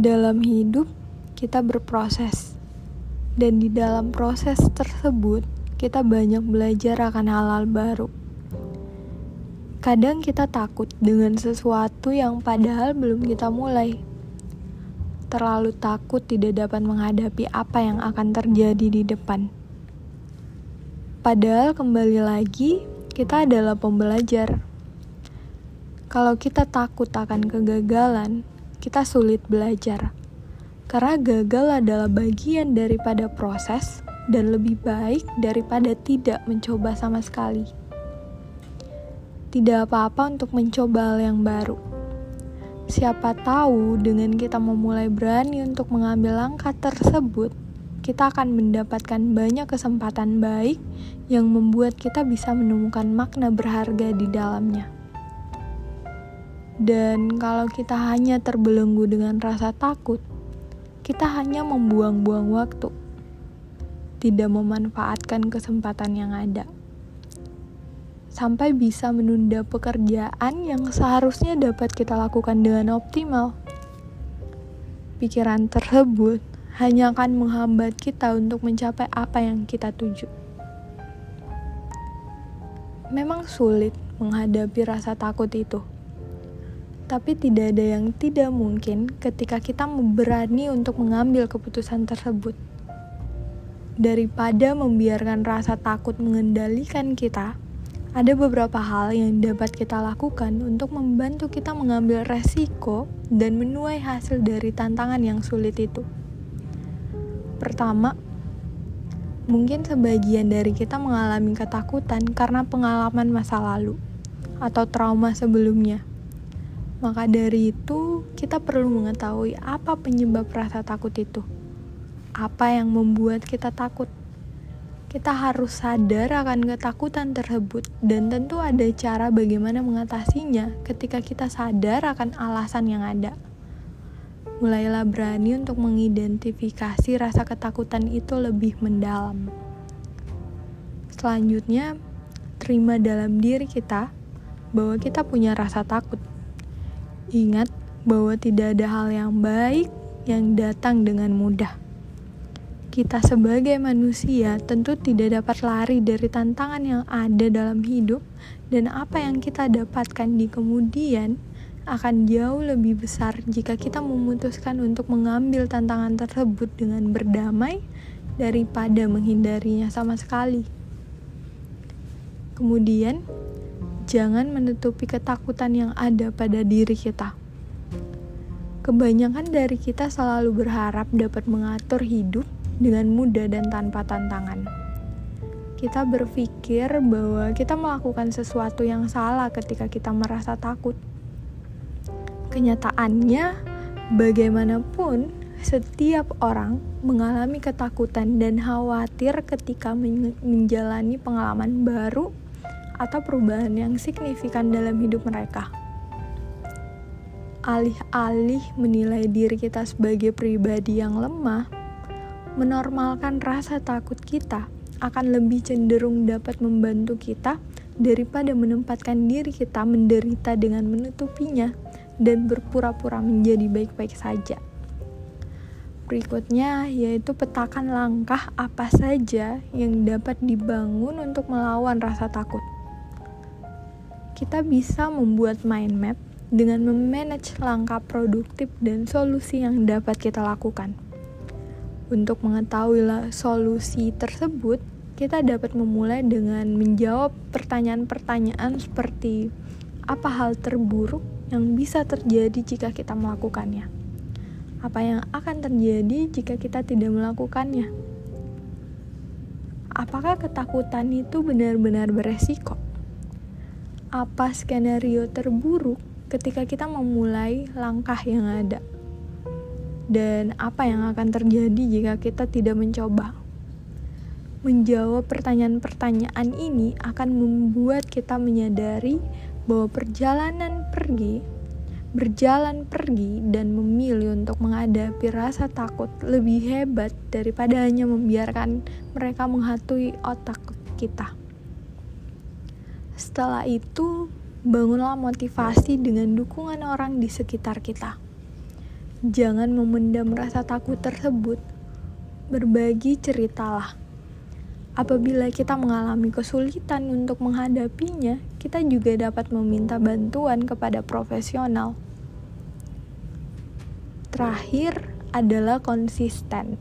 Dalam hidup, kita berproses, dan di dalam proses tersebut, kita banyak belajar akan hal-hal baru. Kadang kita takut dengan sesuatu yang padahal belum kita mulai. Terlalu takut tidak dapat menghadapi apa yang akan terjadi di depan. Padahal, kembali lagi, kita adalah pembelajar. Kalau kita takut akan kegagalan, kita sulit belajar. Karena gagal adalah bagian daripada proses dan lebih baik daripada tidak mencoba sama sekali. Tidak apa-apa untuk mencoba hal yang baru. Siapa tahu dengan kita memulai berani untuk mengambil langkah tersebut, kita akan mendapatkan banyak kesempatan baik yang membuat kita bisa menemukan makna berharga di dalamnya. Dan kalau kita hanya terbelenggu dengan rasa takut, kita hanya membuang-buang waktu, tidak memanfaatkan kesempatan yang ada, sampai bisa menunda pekerjaan yang seharusnya dapat kita lakukan dengan optimal. Pikiran tersebut hanya akan menghambat kita untuk mencapai apa yang kita tuju. Memang sulit menghadapi rasa takut itu tapi tidak ada yang tidak mungkin ketika kita berani untuk mengambil keputusan tersebut. Daripada membiarkan rasa takut mengendalikan kita, ada beberapa hal yang dapat kita lakukan untuk membantu kita mengambil resiko dan menuai hasil dari tantangan yang sulit itu. Pertama, mungkin sebagian dari kita mengalami ketakutan karena pengalaman masa lalu atau trauma sebelumnya maka dari itu, kita perlu mengetahui apa penyebab rasa takut itu. Apa yang membuat kita takut? Kita harus sadar akan ketakutan tersebut, dan tentu ada cara bagaimana mengatasinya ketika kita sadar akan alasan yang ada. Mulailah berani untuk mengidentifikasi rasa ketakutan itu lebih mendalam. Selanjutnya, terima dalam diri kita bahwa kita punya rasa takut Ingat bahwa tidak ada hal yang baik yang datang dengan mudah. Kita sebagai manusia tentu tidak dapat lari dari tantangan yang ada dalam hidup dan apa yang kita dapatkan di kemudian akan jauh lebih besar jika kita memutuskan untuk mengambil tantangan tersebut dengan berdamai daripada menghindarinya sama sekali. Kemudian, jangan menutupi ketakutan yang ada pada diri kita. Kebanyakan dari kita selalu berharap dapat mengatur hidup dengan mudah dan tanpa tantangan. Kita berpikir bahwa kita melakukan sesuatu yang salah ketika kita merasa takut. Kenyataannya, bagaimanapun, setiap orang mengalami ketakutan dan khawatir ketika menjalani pengalaman baru atau perubahan yang signifikan dalam hidup mereka. Alih-alih menilai diri kita sebagai pribadi yang lemah, menormalkan rasa takut kita akan lebih cenderung dapat membantu kita daripada menempatkan diri kita menderita dengan menutupinya dan berpura-pura menjadi baik-baik saja. Berikutnya yaitu petakan langkah apa saja yang dapat dibangun untuk melawan rasa takut kita bisa membuat mind map dengan memanage langkah produktif dan solusi yang dapat kita lakukan. Untuk mengetahui solusi tersebut, kita dapat memulai dengan menjawab pertanyaan-pertanyaan seperti apa hal terburuk yang bisa terjadi jika kita melakukannya? Apa yang akan terjadi jika kita tidak melakukannya? Apakah ketakutan itu benar-benar beresiko? Apa skenario terburuk ketika kita memulai langkah yang ada, dan apa yang akan terjadi jika kita tidak mencoba. Menjawab pertanyaan-pertanyaan ini akan membuat kita menyadari bahwa perjalanan pergi, berjalan pergi, dan memilih untuk menghadapi rasa takut lebih hebat daripada hanya membiarkan mereka menghatui otak kita. Setelah itu, bangunlah motivasi dengan dukungan orang di sekitar kita. jangan memendam rasa takut tersebut. Berbagi ceritalah. Apabila kita mengalami kesulitan untuk menghadapinya, kita juga dapat meminta bantuan kepada profesional. Terakhir adalah konsisten.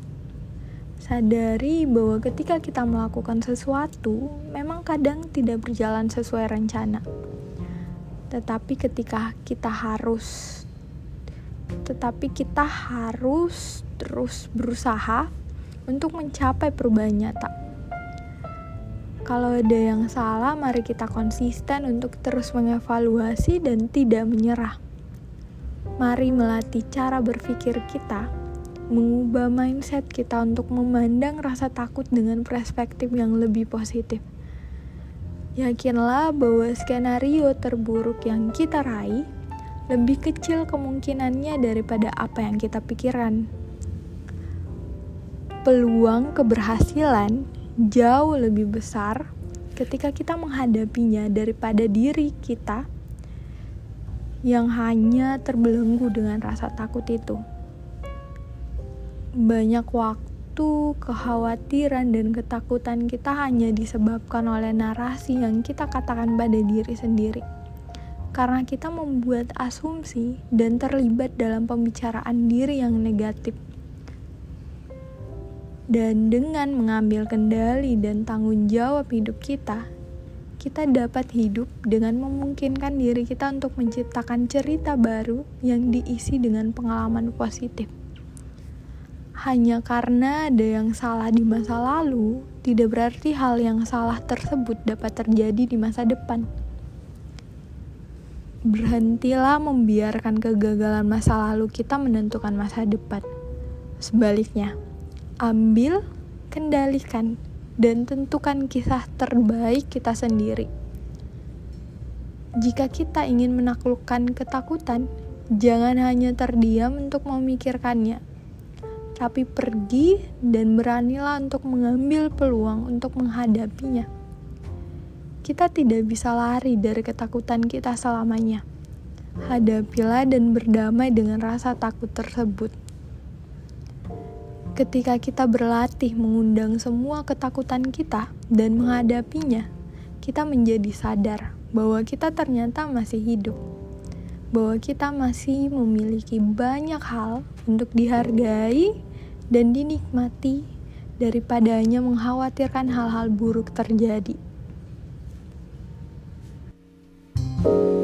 Sadari bahwa ketika kita melakukan sesuatu, memang kadang tidak berjalan sesuai rencana. Tetapi ketika kita harus tetapi kita harus terus berusaha untuk mencapai perubahan nyata. Kalau ada yang salah, mari kita konsisten untuk terus mengevaluasi dan tidak menyerah. Mari melatih cara berpikir kita, mengubah mindset kita untuk memandang rasa takut dengan perspektif yang lebih positif. Yakinlah bahwa skenario terburuk yang kita raih lebih kecil kemungkinannya daripada apa yang kita pikirkan. Peluang keberhasilan jauh lebih besar ketika kita menghadapinya daripada diri kita yang hanya terbelenggu dengan rasa takut itu. Banyak waktu, kekhawatiran, dan ketakutan kita hanya disebabkan oleh narasi yang kita katakan pada diri sendiri karena kita membuat asumsi dan terlibat dalam pembicaraan diri yang negatif. Dan dengan mengambil kendali dan tanggung jawab hidup kita, kita dapat hidup dengan memungkinkan diri kita untuk menciptakan cerita baru yang diisi dengan pengalaman positif. Hanya karena ada yang salah di masa lalu, tidak berarti hal yang salah tersebut dapat terjadi di masa depan berhentilah membiarkan kegagalan masa lalu kita menentukan masa depan. Sebaliknya, ambil, kendalikan, dan tentukan kisah terbaik kita sendiri. Jika kita ingin menaklukkan ketakutan, jangan hanya terdiam untuk memikirkannya, tapi pergi dan beranilah untuk mengambil peluang untuk menghadapinya kita tidak bisa lari dari ketakutan kita selamanya. Hadapilah dan berdamai dengan rasa takut tersebut. Ketika kita berlatih mengundang semua ketakutan kita dan menghadapinya, kita menjadi sadar bahwa kita ternyata masih hidup, bahwa kita masih memiliki banyak hal untuk dihargai dan dinikmati daripada hanya mengkhawatirkan hal-hal buruk terjadi. thank you